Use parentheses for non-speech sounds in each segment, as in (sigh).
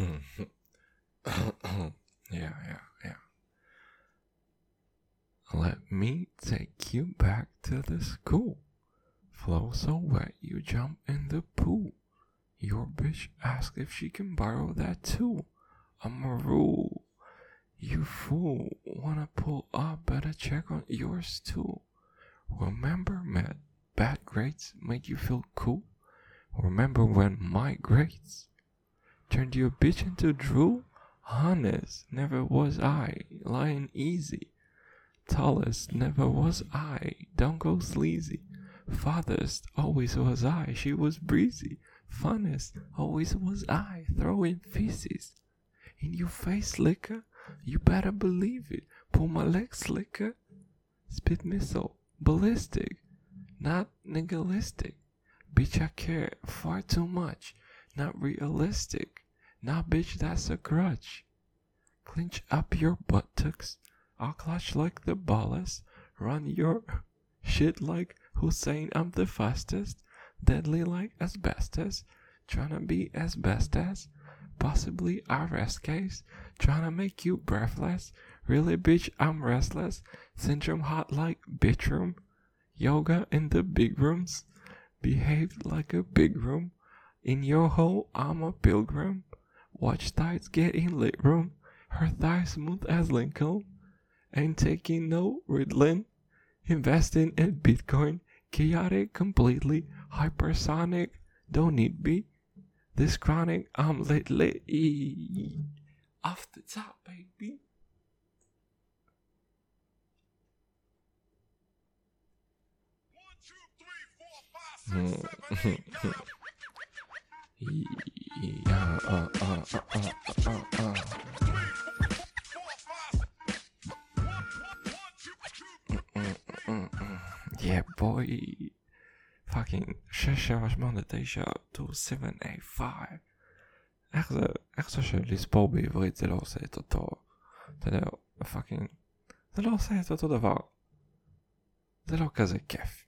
(coughs) yeah, yeah, yeah. Let me take you back to the school. Flow so wet you jump in the pool. Your bitch asks if she can borrow that too. I'm a rule. You fool. Wanna pull up? Better check on yours too. Remember, Matt, bad grades made you feel cool? Remember when my grades turned your bitch into drool? Honest, never was I. Lying easy. Tallest, never was I. Don't go sleazy. Farthest, always was I. She was breezy. Funnest, always was I. Throwing feces in your face, liquor. You better believe it. Pull my leg slicker. Spit missile, ballistic, not nihilistic. Bitch, I care far too much. Not realistic. Nah, bitch, that's a grudge. Clinch up your buttocks. I'll clutch like the ballast. Run your shit like Hussein, I'm the fastest. Deadly like asbestos. Tryna be as best as. Possibly arrest case. Tryna make you breathless. Really, bitch, I'm restless. Syndrome hot like bitch room. Yoga in the big rooms. Behaved like a big room. In your hole, I'm a pilgrim. Watch tights get in lit room. Her thighs smooth as Lincoln. Ain't taking no Ritalin. Investing in Bitcoin. Chaotic, completely hypersonic. Don't need be. This chronic, I'm lit lit. E- Off the top, baby. Uh, uh, uh, uh, uh, uh. Yeah, boy. Fucking 6, 7, 8, 9, 2, 7, 8, 5. איך זה, איך זה שלספור בעברית זה לא עושה את אותו, אתה יודע, fucking, זה לא עושה את אותו דבר. זה לא כזה כיף.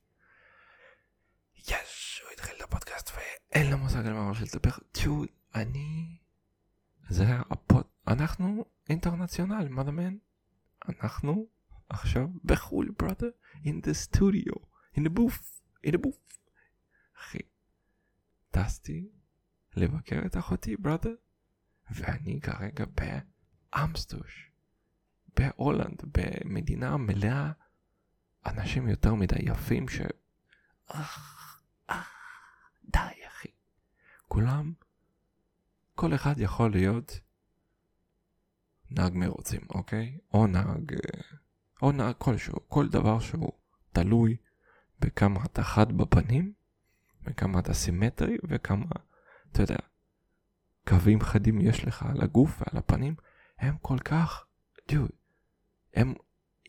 יש, הוא התחיל את הפודקאסט ואין לו מושג על מה הוא הולך לדבר. תשמעו, אני... זה הפוד... אנחנו international, מה דמיין? אנחנו עכשיו בחו"ל, brother, in the studio, in the booth, in the booth. אחי, טסתי לבקר את אחותי, בראדר, ואני כרגע באמסטוש, בהולנד, במדינה מלאה אנשים יותר מדי יפים ש... אך, אך, די אחי. כולם, כל אחד יכול להיות נהג מרוצים, אוקיי? או נהג, אה, או נהג כלשהו, כל דבר שהוא תלוי בכמה אתה חד בפנים, וכמה אתה סימטרי, וכמה, אתה יודע, קווים חדים יש לך על הגוף ועל הפנים, הם כל כך, דוד, הם,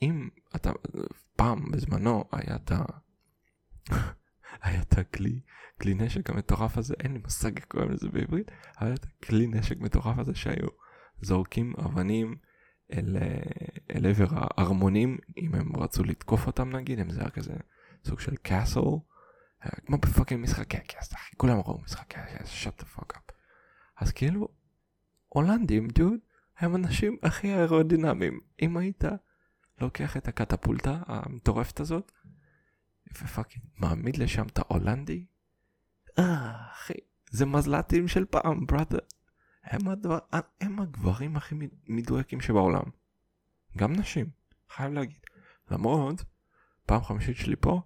אם אתה, פעם בזמנו היה את ה... (laughs) היה את הכלי, כלי נשק המטורף הזה, אין לי מושג איך קוראים לזה בעברית, היה את הכלי נשק מטורף הזה שהיו זורקים אבנים אל, אל עבר הארמונים, אם הם רצו לתקוף אותם נגיד, אם זה היה כזה סוג של castle, כמו ב fucking משחקי הכס, אחי, כולם ראו משחקי הכס, shut the fuck up. אז כאילו, הולנדים, דוד, הם אנשים הכי אירודינמיים. אם היית לוקח את הקטפולטה המטורפת הזאת, ו fucking מעמיד לשם את ההולנדי, אה, אחי, זה מזל"טים של פעם, brother. הם, הדבר, הם הגברים הכי מדויקים שבעולם. גם נשים, חייב להגיד. למרות, פעם חמישית שלי פה,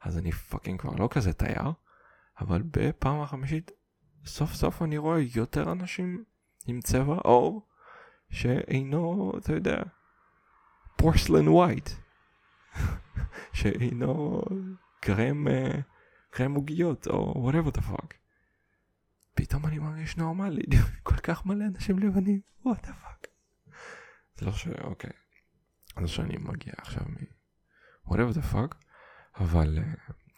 אז אני fucking כבר לא כזה תייר, אבל בפעם החמישית, סוף סוף אני רואה יותר אנשים עם צבע עור, שאינו, אתה יודע, porcelain white, (laughs) שאינו קרם, קרם עוגיות, או whatever the fuck. פתאום אני מרגיש נורמלי, (laughs) כל כך מלא אנשים לבנים, what the fuck. זה לא ש... אוקיי. זה שאני מגיע עכשיו מ... whatever the fuck, אבל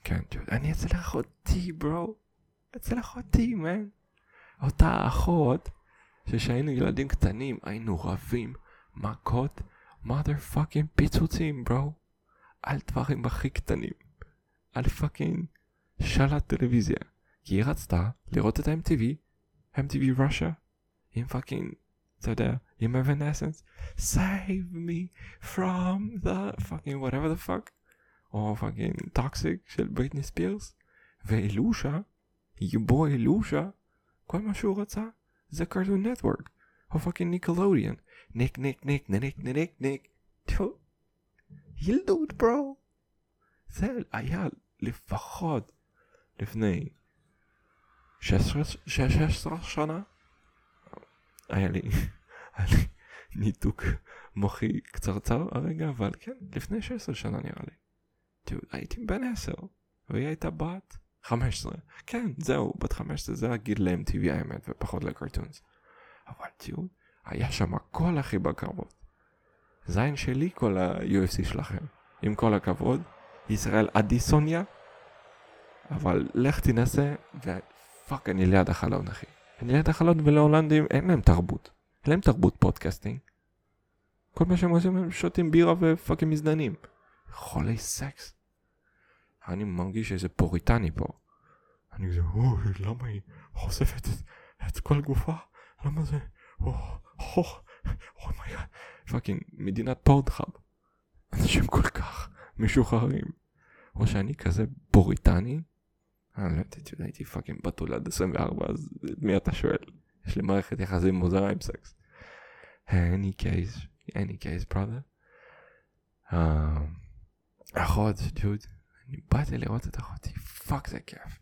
כן, תראו, אני אצל אחותי, ברו. אצל אחותי, מן. אותה אחות, שכשהיינו ילדים קטנים היינו רבים, מכות, mother fucking פיצוצים, bro. על דברים הכי קטנים. על fucking שלט טלוויזיה. כי היא רצתה לראות את ה-MTV, MTV Russia, עם fucking, אתה יודע, עם Evanescence, save me from the fucking whatever the fuck, או fucking Toxic של בריטני ספירס, ואילושה, יבו אילושה, כל מה שהוא רצה זה Cartoon Network, או fucking Nickelodeon, Nick Nick Nick Nick Nick Nick two, ילדות bro, זה היה לפחות לפני 16, 16 שנה היה לי, (laughs) היה לי ניתוק מוחי קצרצר הרגע אבל כן לפני 16 שנה נראה לי. תראו, הייתי בן 10 והיא הייתה בת 15 כן זהו בת 15 זה הגיל ל-MTV האמת ופחות ל cartoons. אבל תראו היה שם הכל הכי בקרבות. זין שלי כל ה-UFC שלכם עם כל הכבוד ישראל אדסניה אבל לך תנסה ו fuck אני ליד החלון אחי. אני ליד החלון ולהולנדים אין להם תרבות. אין להם תרבות podcasting. כל מה שהם עושים הם שותים בירה ו fucking מזדיינים. חולי סקס. אני מרגיש איזה פוריטני פה. אני כזה, אוי, למה היא חושפת את, את כל גופה? למה זה? או, או, oh my god. fucking מדינת Pornhub. אנשים כל כך משוחררים. או שאני כזה פוריטני. אני לא יודע, הייתי fucking בתול עד 24 אז מי אתה שואל? יש לי מערכת יחסים מוזרה עם סקס. any case, any case brother. אחות, דוד, אני באתי לראות את אחותי, fuck זה כיף.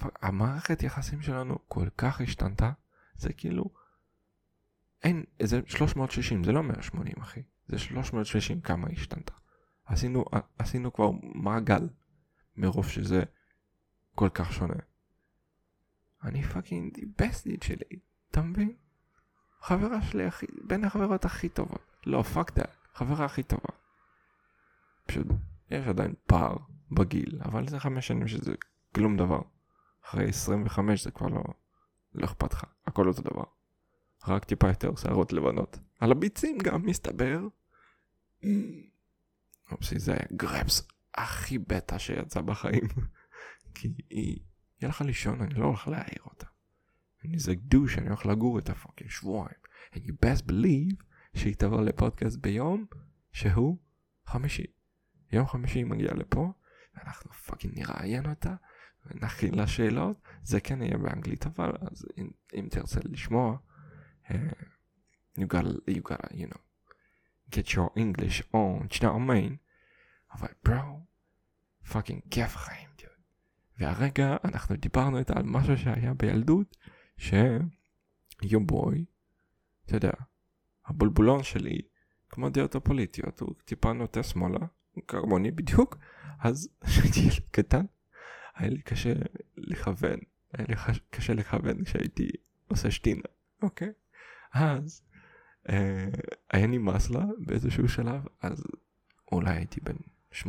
המערכת יחסים שלנו כל כך השתנתה, זה כאילו, אין, זה 360, זה לא 180 אחי, זה 360 כמה השתנתה. עשינו, עשינו כבר מעגל מרוב שזה כל כך שונה. אני fucking בסטית שלי, אתה מבין? חברה שלי הכי, בין החברות הכי טובות. לא, fuck that, חברה הכי טובה. פשוט, יש עדיין פער בגיל, אבל זה חמש שנים שזה כלום דבר. אחרי 25 זה כבר לא, לא אכפת לך, הכל אותו דבר. רק טיפה יותר שערות לבנות. על הביצים גם מסתבר. oopsie זה היה גרפס הכי בטא שיצא בחיים. כי היא, הלכה לישון, אני לא הולך להעיר אותה. אני איזה douche, אני הולך לגור איתה fucking שבועיים. And you best believe שהיא תבוא לפודקאסט ביום שהוא חמישי. יום חמישי היא מגיעה לפה, ואנחנו fucking נראיין אותה, ונכין לה שאלות, זה כן יהיה באנגלית אבל, אז אם, אם תרצה לשמוע, uh, you gotta, you gotta, you know, get your English on, אתה מבין? אבל bro, fucking כיף חיים. והרגע אנחנו דיברנו איתה על משהו שהיה בילדות, ש your boy, אתה יודע, הבולבולון שלי, כמו דעות הפוליטיות, הוא טיפה נוטה שמאלה, כמוני בדיוק, אז כשהייתי ילד קטן, היה לי קשה לכוון, היה לי קשה לכוון כשהייתי עושה שתינה, אוקיי? אז אה, היה נמאס לה באיזשהו שלב, אז אולי הייתי בן 8-9,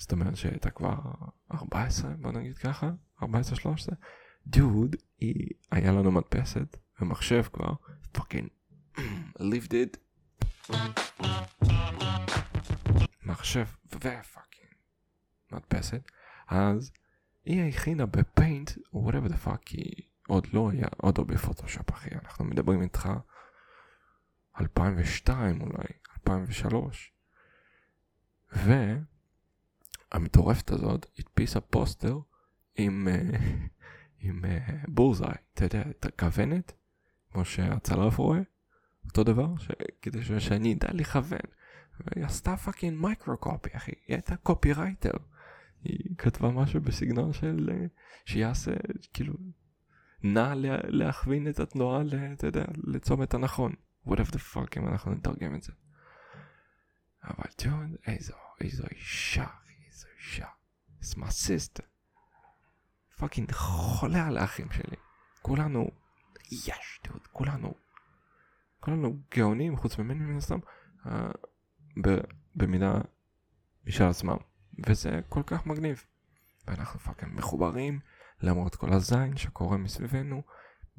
זאת אומרת שהייתה כבר 14, בוא נגיד ככה, 14-13, דוד, היה לנו מדפסת ומחשב כבר, fucking, lived it, מחשב ו fucking מדפסת, אז היא הכינה ב Paint, או whatever the fuck, כי עוד לא היה, עוד לא בפוטושופ אחי, אנחנו מדברים איתך 2002 אולי, 2003. והמטורפת הזאת הדפיסה פוסטר עם, uh, (laughs) עם uh, bullseye, אתה יודע, את הכוונת, כמו שהצלף רואה, אותו דבר, ש... כדי ש... שאני אדע לכוון. והיא עשתה fucking micro copy אחי, היא הייתה copywriter. היא כתבה משהו בסגנון של uh, שיעשה, כאילו, נע לה, להכווין את התנועה, אתה יודע, לצומת הנכון. whatever the fuck אם אנחנו נתרגם את זה. אבל ג'ון, איזו, איזו אישה, It's my sister. פאקינג חולה על האחים שלי. כולנו, יש, דוד, כולנו, כולנו גאונים חוץ ממני מן הסתם, uh, במידה משל עצמם. וזה כל כך מגניב. ואנחנו fucking מחוברים למרות כל הזין שקורה מסביבנו.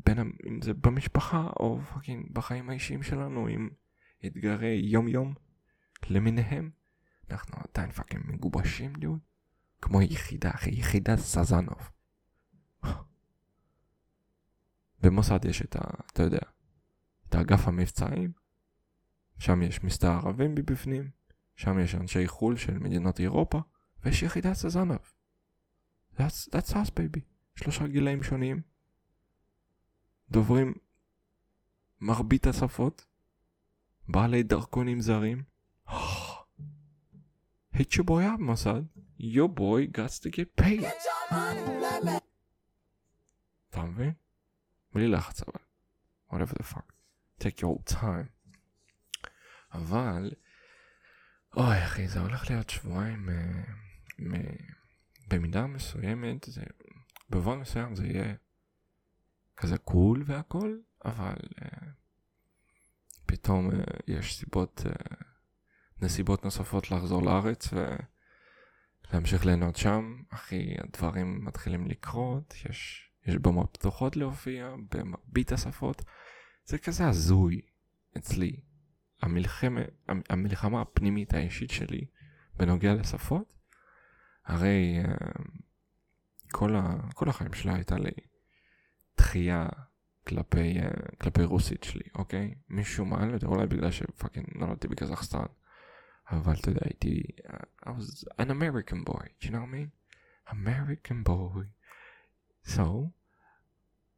בין אם זה במשפחה או fucking בחיים האישיים שלנו עם אתגרי יום יום למיניהם אנחנו עדיין fucking מגובשים דוד כמו יחידה אחי יחידת סזנוב במוסד יש את ה... אתה יודע, את האגף המבצעים, שם יש מסתערבים מבפנים, שם יש אנשי חו"ל של מדינות אירופה, ויש יחידת סזנב. That's, that's us baby. שלושה גילאים שונים, דוברים מרבית השפות, בעלי דרכונים זרים. Hit your boy up מוסד, your boy got to get paid. אתה מבין? בלי לחץ אבל. whatever the fuck. take your time. אבל, אוי אחי, זה הולך להיות שבועיים, uh, מ- במידה מסוימת, זה, במובן מסוים זה יהיה כזה קול והכל, אבל uh, פתאום uh, יש סיבות, uh, נסיבות נוספות לחזור לארץ ולהמשיך ליהנות שם. אחי, הדברים מתחילים לקרות, יש, יש במות פתוחות להופיע במרבית השפות. זה כזה הזוי אצלי. המלחמה, המלחמה הפנימית האישית שלי בנוגע לשפות, הרי uh, כל, ה, כל החיים שלה הייתה לי דחייה כלפי, uh, כלפי רוסית שלי, אוקיי? משום מה, יודע, אולי בגלל שפאקינג נולדתי בקזחסטן. אבל אתה יודע, הייתי... Uh, I was an American boy, you know what I mean? American boy. So,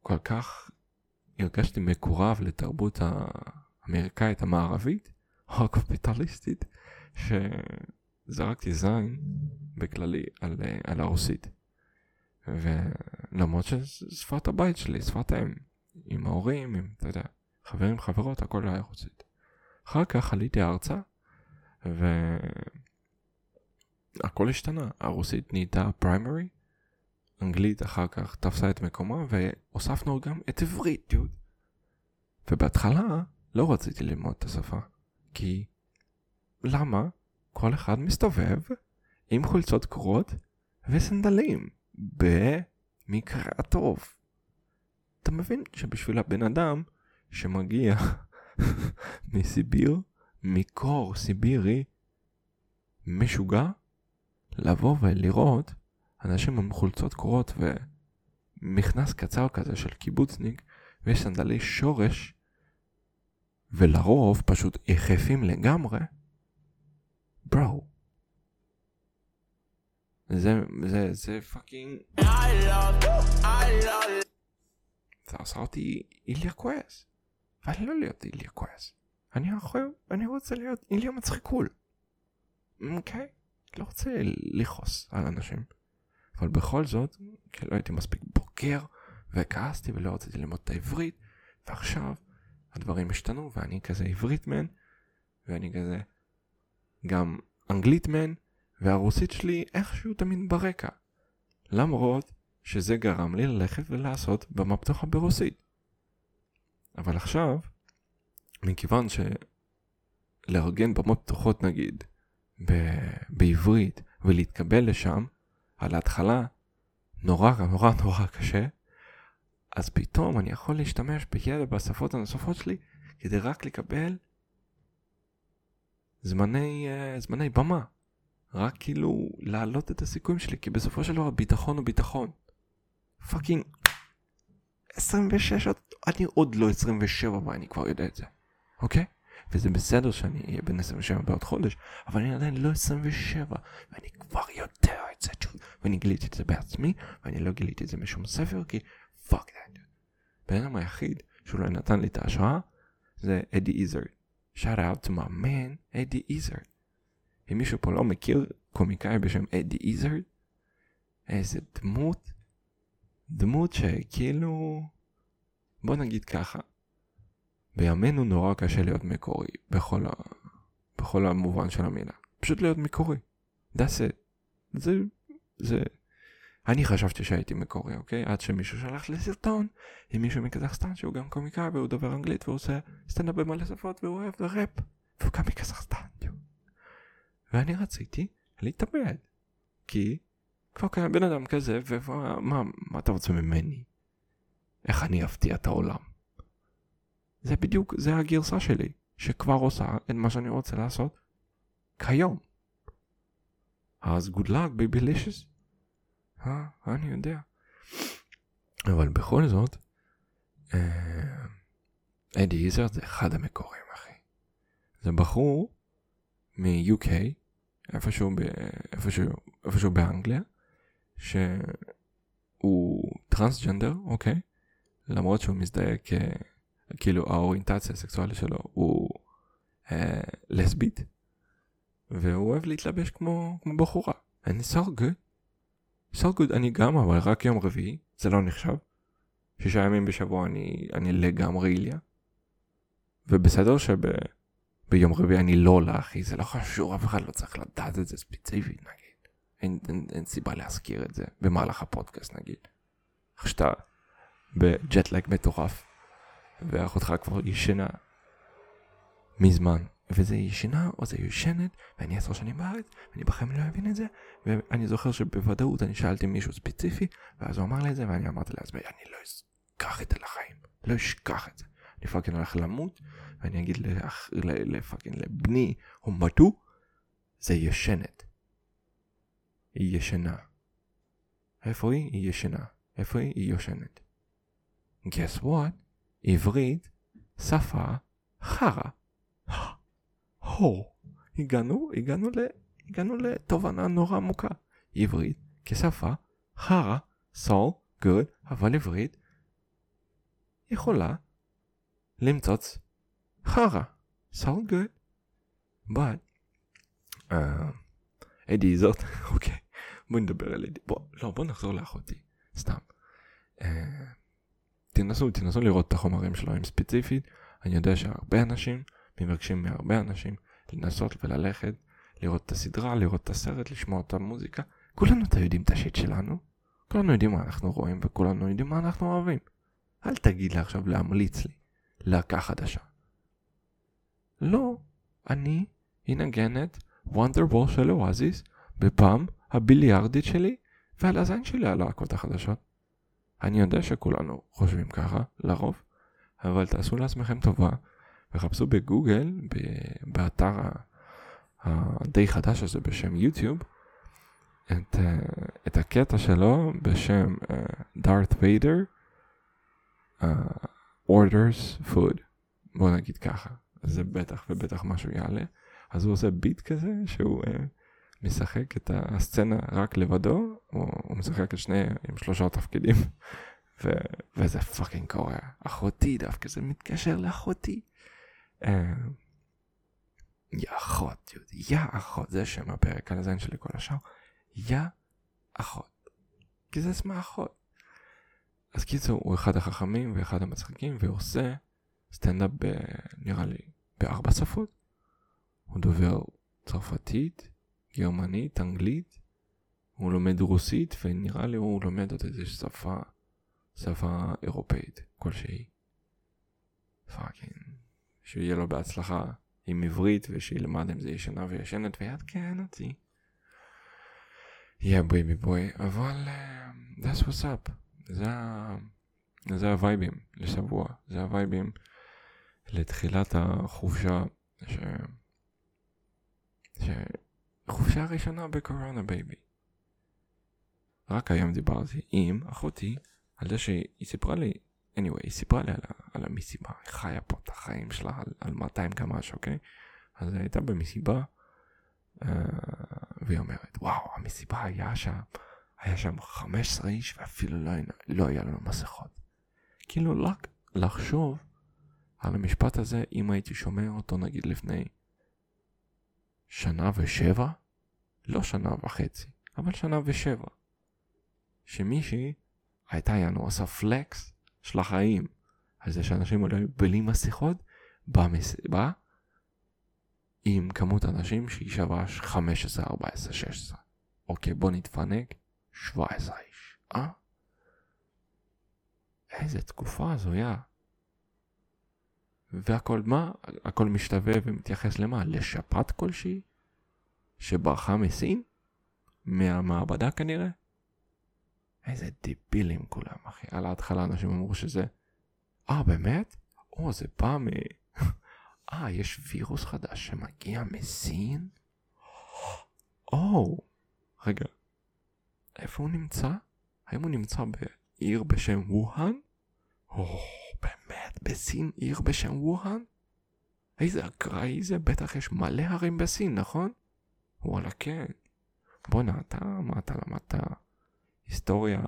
כל כך הרגשתי מקורב לתרבות האמריקאית המערבית, הקפיטליסטית, שזרקתי זין בכללי על, על הרוסית. ולמרות ששפת הבית שלי, שפת האם, עם ההורים, עם, אתה יודע, חברים, חברות, הכל היה רוסית. אחר כך עליתי ארצה, והכל השתנה. הרוסית נהייתה פריימרי, אנגלית אחר כך תפסה את מקומה, והוספנו גם את עברית, דוד. ובהתחלה לא רציתי ללמוד את השפה, כי למה כל אחד מסתובב עם חולצות קרועות וסנדלים? במקרה הטוב. אתה מבין שבשביל הבן אדם שמגיע (laughs) מסיביר, מקור סיבירי, משוגע, לבוא ולראות אנשים עם חולצות קרועות ומכנס קצר כזה של קיבוצניק וסנדלי שורש, ולרוב פשוט יחפים לגמרי, ברו. זה, זה, זה פאקינג... זה עשה אותי איליה כועס. ואני לא להיות איליה כועס. אני יכול, אני רוצה להיות איליה מצחיקול. אוקיי? לא רוצה לכעוס על אנשים. אבל בכל זאת, כי לא הייתי מספיק בוגר, וכעסתי ולא רציתי ללמוד את העברית, ועכשיו הדברים השתנו, ואני כזה עברית מן, ואני כזה גם אנגלית מן, והרוסית שלי איכשהו תמיד ברקע. למרות שזה גרם לי ללכת ולעשות במה פתוחה ברוסית. אבל עכשיו, מכיוון שלארגן במות פתוחות נגיד, ב- בעברית, ולהתקבל לשם, על ההתחלה נורא נורא נורא קשה, אז פתאום אני יכול להשתמש בידע בשפות הנוספות שלי כדי רק לקבל זמני, uh, זמני במה. רק כאילו להעלות את הסיכויים שלי, כי בסופו של דבר ביטחון הוא ביטחון. fucking 26, אני עוד לא 27 ואני כבר יודע את זה, אוקיי? וזה בסדר שאני אהיה בן 27 בעוד חודש, אבל אני עדיין לא 27, ואני כבר יודע את זה, ואני גיליתי את זה בעצמי, ואני לא גיליתי את זה משום ספר, כי fuck that. בן אדם היחיד שאולי נתן לי את ההשראה, זה אדי איזרד. shout out to my אדי איזרד. אם מישהו פה לא מכיר קומיקאי בשם אדי איזרד, איזה דמות, דמות שכאילו, בוא נגיד ככה, בימינו נורא קשה להיות מקורי בכל, ה... בכל המובן של המילה. פשוט להיות מקורי. That's it. זה, זה, אני חשבתי שהייתי מקורי, אוקיי? עד שמישהו שלח לי סרטון עם מישהו מקזחסטן שהוא גם קומיקאי והוא דובר אנגלית והוא עושה סטנדאפ במלא שפות והוא אוהב ראפ והוא גם מקזחסטן. ואני רציתי להתאבד. כי כבר קיים בן אדם כזה, ומה מה, אתה רוצה ממני? איך אני אפתיע את העולם? זה בדיוק, זה הגרסה שלי, שכבר עושה את מה שאני רוצה לעשות כיום. אז good luck baby licious. אה, אני יודע. אבל בכל זאת, אה, אדי איזרד זה אחד המקורים, אחי. זה בחור מ-UK, איפשהו, ב... איפשהו, איפשהו באנגליה, שהוא טרנסג'נדר, אוקיי? למרות שהוא מזדהה כ... כאילו האוריינטציה הסקסואלית שלו הוא אה, לסבית, והוא אוהב להתלבש כמו, כמו בחורה. אני so good. so good אני גם אבל רק יום רביעי, זה לא נחשב. שישה ימים בשבוע אני, אני לגמרי איליה. ובסדר שביום רביעי אני לא עולה אחי, זה לא חשוב, אף אחד לא צריך לדעת את זה ספציפית נגיד. אין, אין, אין סיבה להזכיר את זה במהלך הפודקאסט נגיד. איך שאתה בג'טלג מטורף, ואחותך כבר ישנה מזמן, וזה ישנה או זה ישנת, ואני עשר שנים בארץ, ואני בחיים לא אבין את זה, ואני זוכר שבוודאות אני שאלתי מישהו ספציפי, ואז הוא אמר לי את זה, ואני אמרתי לעצמי, אני לא אשכח את זה לחיים, לא אשכח את זה. אני fucking הולך למות, ואני אגיד ל fucking לבני, או מדו, זה ישנת. היא ישנה. איפה היא? היא ישנה. איפה היא? היא יושנת. guess what? עברית, שפה, חרא. הו, הגענו, הגענו, ל, הגענו לתובנה נורא עמוקה. עברית כשפה, חרא, s'all good, אבל עברית יכולה למצוץ חרא, s'all good. but, uh, אדי איזרד, (laughs) אוקיי, בוא נדבר על אדי, בוא, לא, בוא נחזור לאחותי, סתם. Uh, תנסו, תנסו לראות את החומרים שלהם ספציפית, אני יודע שהרבה אנשים מבקשים מהרבה אנשים לנסות וללכת, לראות את הסדרה, לראות את הסרט, לשמוע את המוזיקה. כולנו אתה יודעים את השיט שלנו, כולנו יודעים מה אנחנו רואים וכולנו יודעים מה אנחנו אוהבים. אל תגיד לי עכשיו להמליץ לי להקה חדשה. לא, אני אנגן את וונדרבול של אואזיס בפעם הביליארדית שלי ועל הזין שלי הלהקות החדשות. אני יודע שכולנו חושבים ככה, לרוב, אבל תעשו לעצמכם טובה וחפשו בגוגל, באתר הדי חדש הזה בשם יוטיוב, את, את הקטע שלו בשם דארת ויידר orders food. בוא נגיד ככה זה בטח ובטח משהו יעלה. אז הוא עושה ביט כזה שהוא uh, משחק את הסצנה רק לבדו הוא, הוא משחק את שני עם שלושה תפקידים (laughs) ו, וזה פאקינג קורה אחותי דווקא זה מתקשר לאחותי אה, יא אחות, יא אחות, זה שם הפרק על הזין שלי כל השאר, יא אחות. כי זה אסמה אחות. אז קיצור, הוא אחד החכמים ואחד המצחיקים, ועושה סטנדאפ. נראה לי בארבע שפות. הוא דובר צרפתית, גרמנית, אנגלית, הוא לומד רוסית, ונראה לי הוא לומד עוד איזה שפה, שפה אירופאית כלשהי. fucking. שיהיה לו בהצלחה עם עברית ושילמד עם זה ישנה וישנת ויעדכן אותי. yeah baby boy, אבל uh, that's what's up. זה, זה הווייבים לשבוע, זה הווייבים לתחילת החופשה, ש... ש... חופשה הראשונה בקורונה baby. רק היום דיברתי עם אחותי על זה שהיא סיפרה לי anyway, היא סיפרה לי על, על המסיבה, היא חיה פה את החיים שלה על, על 200 קמ"ש, אוקיי? אז היא הייתה במסיבה, uh, והיא אומרת, וואו, המסיבה היה שם, היה שם 15 איש ואפילו לא, לא היה לנו מסכות. כאילו, רק לחשוב על המשפט הזה, אם הייתי שומע אותו נגיד לפני שנה ושבע, לא שנה וחצי, אבל שנה ושבע, שמישהי הייתה לנו עושה פלקס של החיים, על זה שאנשים עולים בלי מסכות במסיבה עם כמות אנשים שהיא שווה 15, 14, 16. אוקיי, בוא נתפנק, 17 איש, אה? איזה תקופה הזויה. והכל מה? הכל משתווה ומתייחס למה? לשפעת כלשהי? שברחה מסין? מהמעבדה כנראה? איזה דיבילים כולם, אחי. על ההתחלה אנשים אמרו שזה... אה, באמת? או, זה בא מ... (laughs) אה, יש וירוס חדש שמגיע מסין? או, רגע. איפה הוא נמצא? האם הוא נמצא בעיר בשם ווהאן? או? בסין עיר בשם ווהאן? איזה אקראי זה, בטח יש מלא ערים בסין, נכון? וואלה כן. בואנה, אתה, מה אתה למדת? היסטוריה,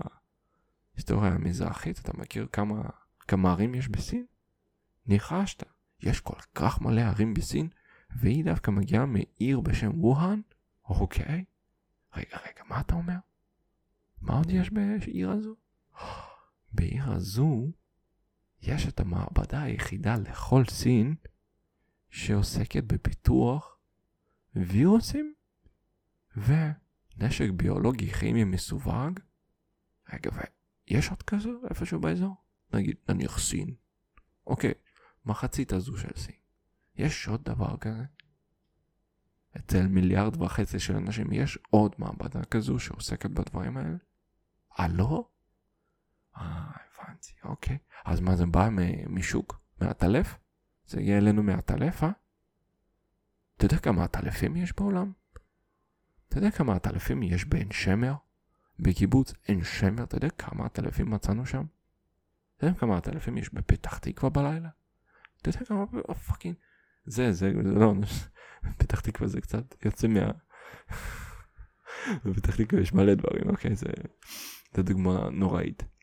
היסטוריה המזרחית, אתה מכיר כמה, כמה ערים יש בסין? ניחשת, יש כל כך מלא ערים בסין, והיא דווקא מגיעה מעיר בשם ווהאן? אוקיי. רגע, רגע, מה אתה אומר? מה עוד יש בעיר הזו? (gasps) בעיר הזו יש את המעבדה היחידה לכל סין שעוסקת בפיתוח וירוסים ונשק ביולוגי כימי מסווג. רגע, ויש עוד כזה איפשהו באזור? נגיד, נניח סין. אוקיי, מחצית הזו של סין. יש עוד דבר כזה? אצל מיליארד וחצי של אנשים יש עוד מעבדה כזו שעוסקת בדברים האלה? אה, לא? אה, הבנתי, אוקיי. אז מה זה בא משוק? מעטלף? זה יהיה אלינו מעטלף, אה? אתה יודע כמה עטלפים יש בעולם? אתה יודע כמה עטלפים יש בעין שמר? בקיבוץ עין שמר, אתה יודע כמה עטלפים מצאנו שם? אתה יודע כמה עטלפים יש בפתח תקווה בלילה? אתה יודע כמה פאקינג... זה, זה, זה לא, (laughs) פתח תקווה זה קצת יוצא מה... (laughs) בפתח תקווה יש מלא דברים, אוקיי, זה, זה דוגמה נוראית.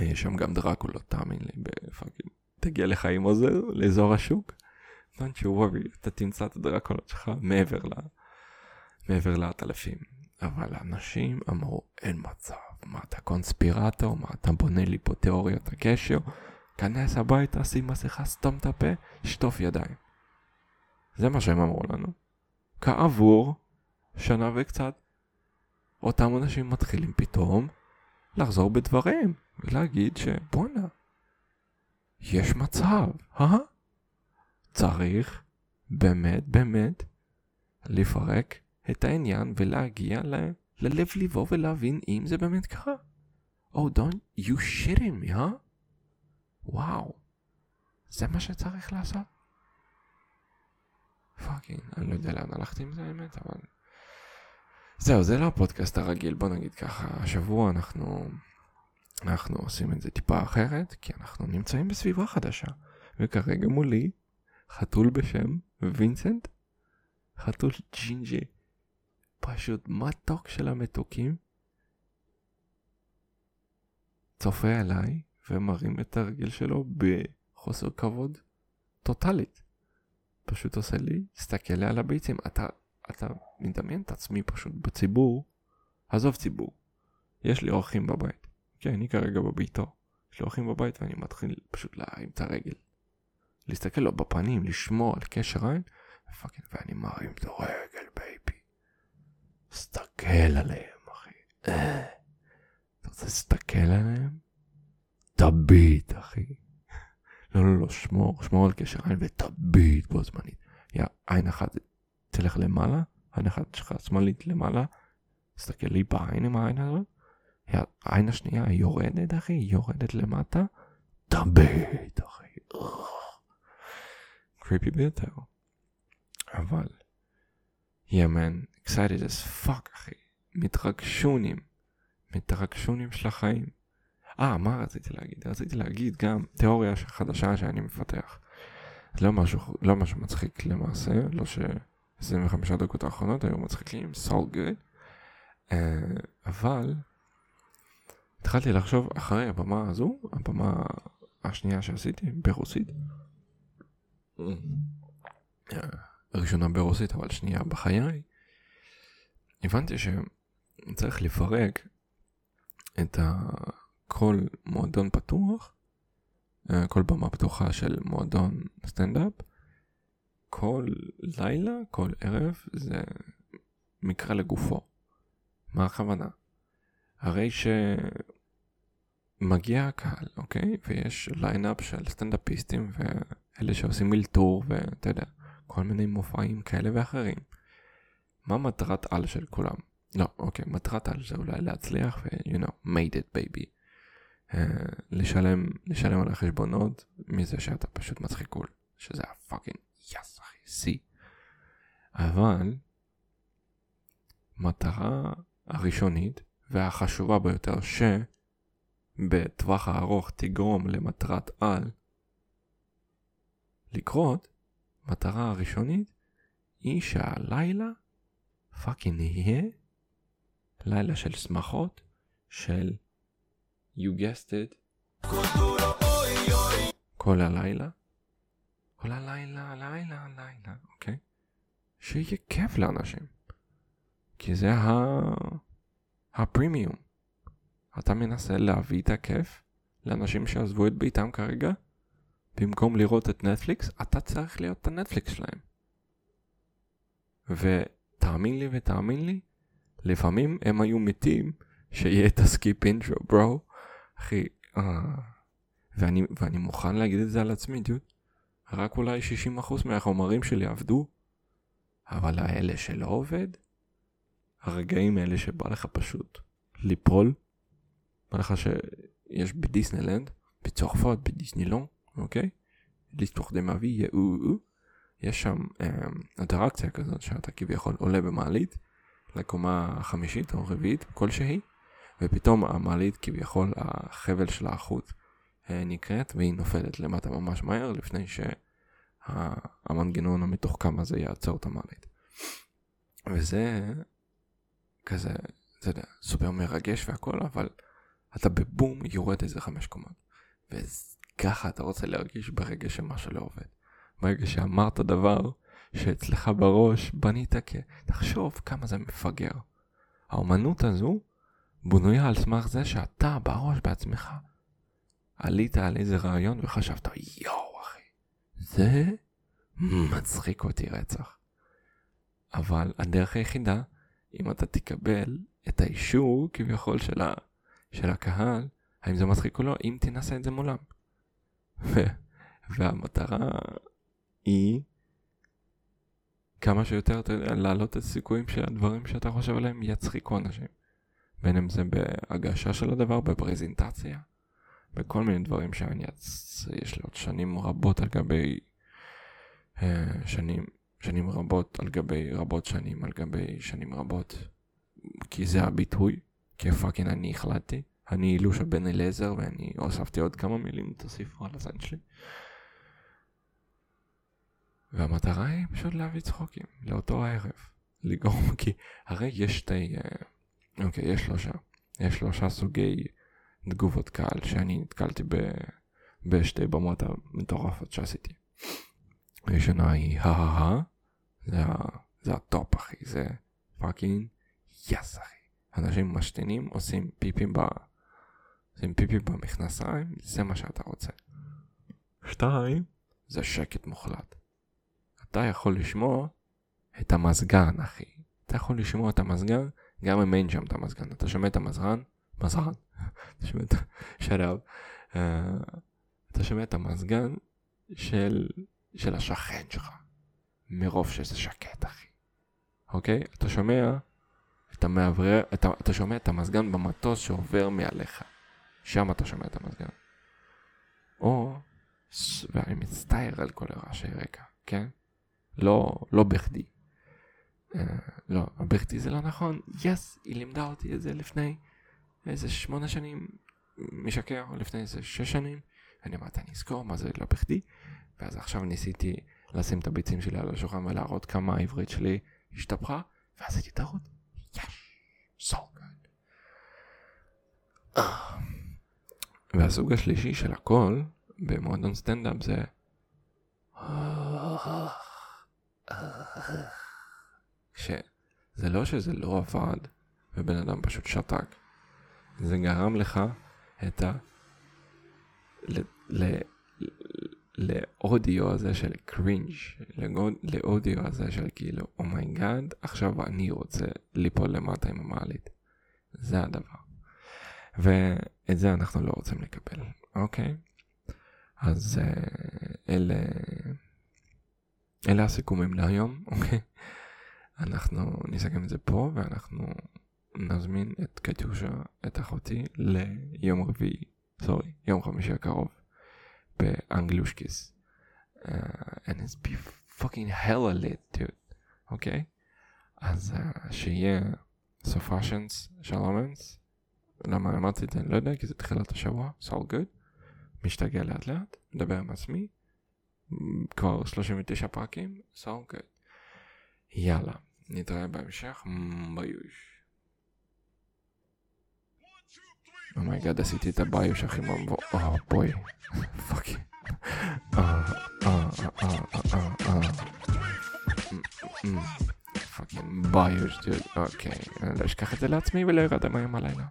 יש שם גם דרקולות, תאמין לי, בפאקינג. תגיע לך עם עוזר לאזור השוק, don't you worry, אתה תמצא את הדרקולות שלך מעבר ל... מעבר לעטלפים. אבל אנשים אמרו, אין מצב, מה אתה קונספירטור, מה אתה בונה לי פה תיאוריות הקשר, כנס הביתה, שים מסכה, סתום את הפה, שטוף ידיים. זה מה שהם אמרו לנו. כעבור שנה וקצת, אותם אנשים מתחילים פתאום לחזור בדברים ולהגיד שבואנה, יש מצב, אה? צריך באמת באמת לפרק את העניין ולהגיע ל... ללב ליבו ולהבין אם זה באמת קרה. Oh, don't you shitting me, אה? וואו. זה מה שצריך לעשות? fucking, אני לא יודע לאן הלכתי עם זה האמת, אבל... זהו, זה לא הפודקאסט הרגיל, בוא נגיד ככה. השבוע אנחנו... אנחנו עושים את זה טיפה אחרת, כי אנחנו נמצאים בסביבה חדשה. וכרגע מולי חתול בשם וינסנט, חתול ג'ינג'י, פשוט מתוק של המתוקים, צופה עליי ומרים את הרגיל שלו בחוסר כבוד טוטאלית. פשוט עושה לי, תסתכל לי על הביצים, אתה, אתה מדמיין את עצמי פשוט בציבור, עזוב ציבור, יש לי אורחים בבית, כן, אני כרגע בביתו, יש לי אורחים בבית ואני מתחיל פשוט להרים את הרגל. להסתכל לו בפנים, לשמור על קשר עין, ו fucking, ואני מרים את הרגל, baby. תסתכל עליהם, אחי. אה. אתה רוצה להסתכל עליהם? תביט, אחי. לא, לא, לא, שמור, שמור על קשר עין ותביט בו זמנית. יא, עין אחת תלך למעלה, אחת שלך שמאלית למעלה, תסתכל לי בעין עם העין הזאת. העין השנייה יורדת, אחי, יורדת למטה. תביט, אחי. קריפי ביותר. אבל, יא מן, excited as fuck, אחי. מתרגשונים. מתרגשונים של החיים. אה, מה רציתי להגיד? רציתי להגיד גם תיאוריה חדשה שאני מפתח. לא משהו, לא משהו מצחיק למעשה, לא ש-25 דקות האחרונות היו מצחיקים, so good. Uh, אבל התחלתי לחשוב אחרי הבמה הזו, הבמה השנייה שעשיתי ברוסית. ראשונה ברוסית אבל שנייה בחיי. הבנתי שצריך לפרק את ה... כל מועדון פתוח, אה, כל במה פתוחה של מועדון סטנדאפ, כל לילה, כל ערב, זה מקרה לגופו. מה הכוונה? הרי שמגיע הקהל, אוקיי? ויש line-up של סטנדאפיסטים ואלה שעושים אלתור ואתה יודע, כל מיני מופעים כאלה ואחרים. מה מטרת על של כולם? לא, אוקיי, מטרת על זה אולי להצליח ו- you know, made it baby. אה, לשלם, לשלם על החשבונות מזה שאתה פשוט מצחיק קול, שזה הפאקינג שיא. אבל מטרה הראשונית והחשובה ביותר שבטווח הארוך תגרום למטרת על לקרות, מטרה הראשונית היא שהלילה פאקינג יהיה לילה של שמחות, של you guessed it, כל הלילה, כל הלילה, לילה, לילה, אוקיי? שיהיה כיף לאנשים. כי זה ה... הפרימיום. אתה מנסה להביא את הכיף לאנשים שעזבו את ביתם כרגע, במקום לראות את נטפליקס, אתה צריך להיות את הנטפליקס שלהם. ותאמין לי ותאמין לי, לפעמים הם היו מתים שיהיה את ה skip intro, bro. אחי, אה... ואני, ואני מוכן להגיד את זה על עצמי, דוד. רק אולי 60% מהחומרים שלי עבדו, אבל האלה שלא עובד, הרגעים האלה שבא לך פשוט ליפול, בא לך שיש בדיסנלנד, בצרפת, בדיסנילון, אוקיי? ליסטוח דה מאבי, יש שם אינטראקציה כזאת שאתה כביכול עולה במעלית לקומה החמישית או רביעית כלשהי, ופתאום המעלית כביכול החבל של החוט נקראת והיא נופלת למטה ממש מהר לפני שהמנגנון המתוחכם הזה יעצור את המעלית. וזה כזה, אתה יודע, סופר מרגש והכל, אבל אתה בבום יורד איזה חמש קומות. וככה אתה רוצה להרגיש ברגע שמשהו לא עובד. ברגע שאמרת דבר שאצלך בראש בנית כ... תחשוב כמה זה מפגר. האומנות הזו בנויה על סמך זה שאתה בראש בעצמך. עלית על איזה רעיון וחשבת, יואו אחי, זה מצחיק אותי רצח. אבל הדרך היחידה אם אתה תקבל את האישור כביכול של, ה, של הקהל, האם זה מצחיק או לא, אם תנסה את זה מולם. והמטרה היא כמה שיותר להעלות את הסיכויים שהדברים שאתה חושב עליהם יצחיקו אנשים. בין אם זה בהגשה של הדבר, בפרזנטציה, בכל מיני דברים שאני אצ... יש לי עוד שנים רבות על גבי אה, שנים שנים רבות על גבי רבות שנים על גבי שנים רבות. כי זה הביטוי, כי fucking אני החלטתי. אני אילושה בן אליעזר ואני הוספתי עוד כמה מילים, תוסיפו על הזין שלי. והמטרה היא פשוט להביא צחוקים לאותו הערב. לגרום, כי הרי יש שתי, אה, אוקיי, יש שלושה. יש שלושה סוגי תגובות קהל שאני נתקלתי ב, בשתי במות המטורפות שעשיתי. הראשונה היא הא זה, זה ה top אחי, זה fucking yes אחי. אנשים משתינים, עושים פיפים ב... עושים פיפים במכנסיים, זה מה שאתה רוצה. שתיים, זה שקט מוחלט. אתה יכול לשמוע את המזגן אחי. אתה יכול לשמוע את המזגן גם אם אין שם את המזגן. אתה שומע את המזגן, מזגן, אתה. אה, אתה שומע את המזגן של, של השכן שלך. מרוב שזה שקט, אחי. אוקיי? אתה שומע את המאוורר, אתה, אתה שומע את המזגן במטוס שעובר מעליך. שם אתה שומע את המזגן. או, ואני מצטער על כל הרעשי רקע, כן? לא, לא בכדי. Uh, לא, בכדי זה לא נכון. יס, yes, היא לימדה אותי את זה לפני איזה שמונה שנים, משקר, לפני איזה שש שנים. אני אמרתי, אני אזכור מה זה לא בכדי. ואז עכשיו ניסיתי לשים את הביצים שלי על השולחן ולהראות כמה העברית שלי השתפכה, ואז הייתי טעות. יש, so good. והסוג השלישי של הכל במועדון סטנדאפ זה שזה לא שזה לא עבד ובן אדם פשוט שתק, זה גרם לך את ה... לאודיו הזה של cringe, לאודיו הזה של כאילו, oh my god, oh עכשיו אני רוצה ליפול למטה עם המעלית. זה הדבר. ואת זה אנחנו לא רוצים לקבל, אוקיי? אז uh, אלה, אלה הסיכומים להיום, אוקיי? אנחנו נסכם את זה פה ואנחנו נזמין את קטיושה, את אחותי, ליום רביעי, סורי, יום חמישי הקרוב. באנגלושקיס. Uh, and it's be fucking hella lit, dude, אוקיי? אז uh, שיהיה סופשנס שלומנס. למה אמרתי את זה? אני לא יודע, כי זה תחילת השבוע, so all good. משתגע לאט לאט, מדבר עם עצמי. כבר 39 פרקים, so good. יאללה, נתראה בהמשך, ביוש. oh my god, עשיתי את הביוש הכי מבוא, אה בואי, fucky. אה, אה, אה, אה, אה. פאקינג ביוש, אוקיי. לא אשכח את זה לעצמי ולא ירד היום הלילה.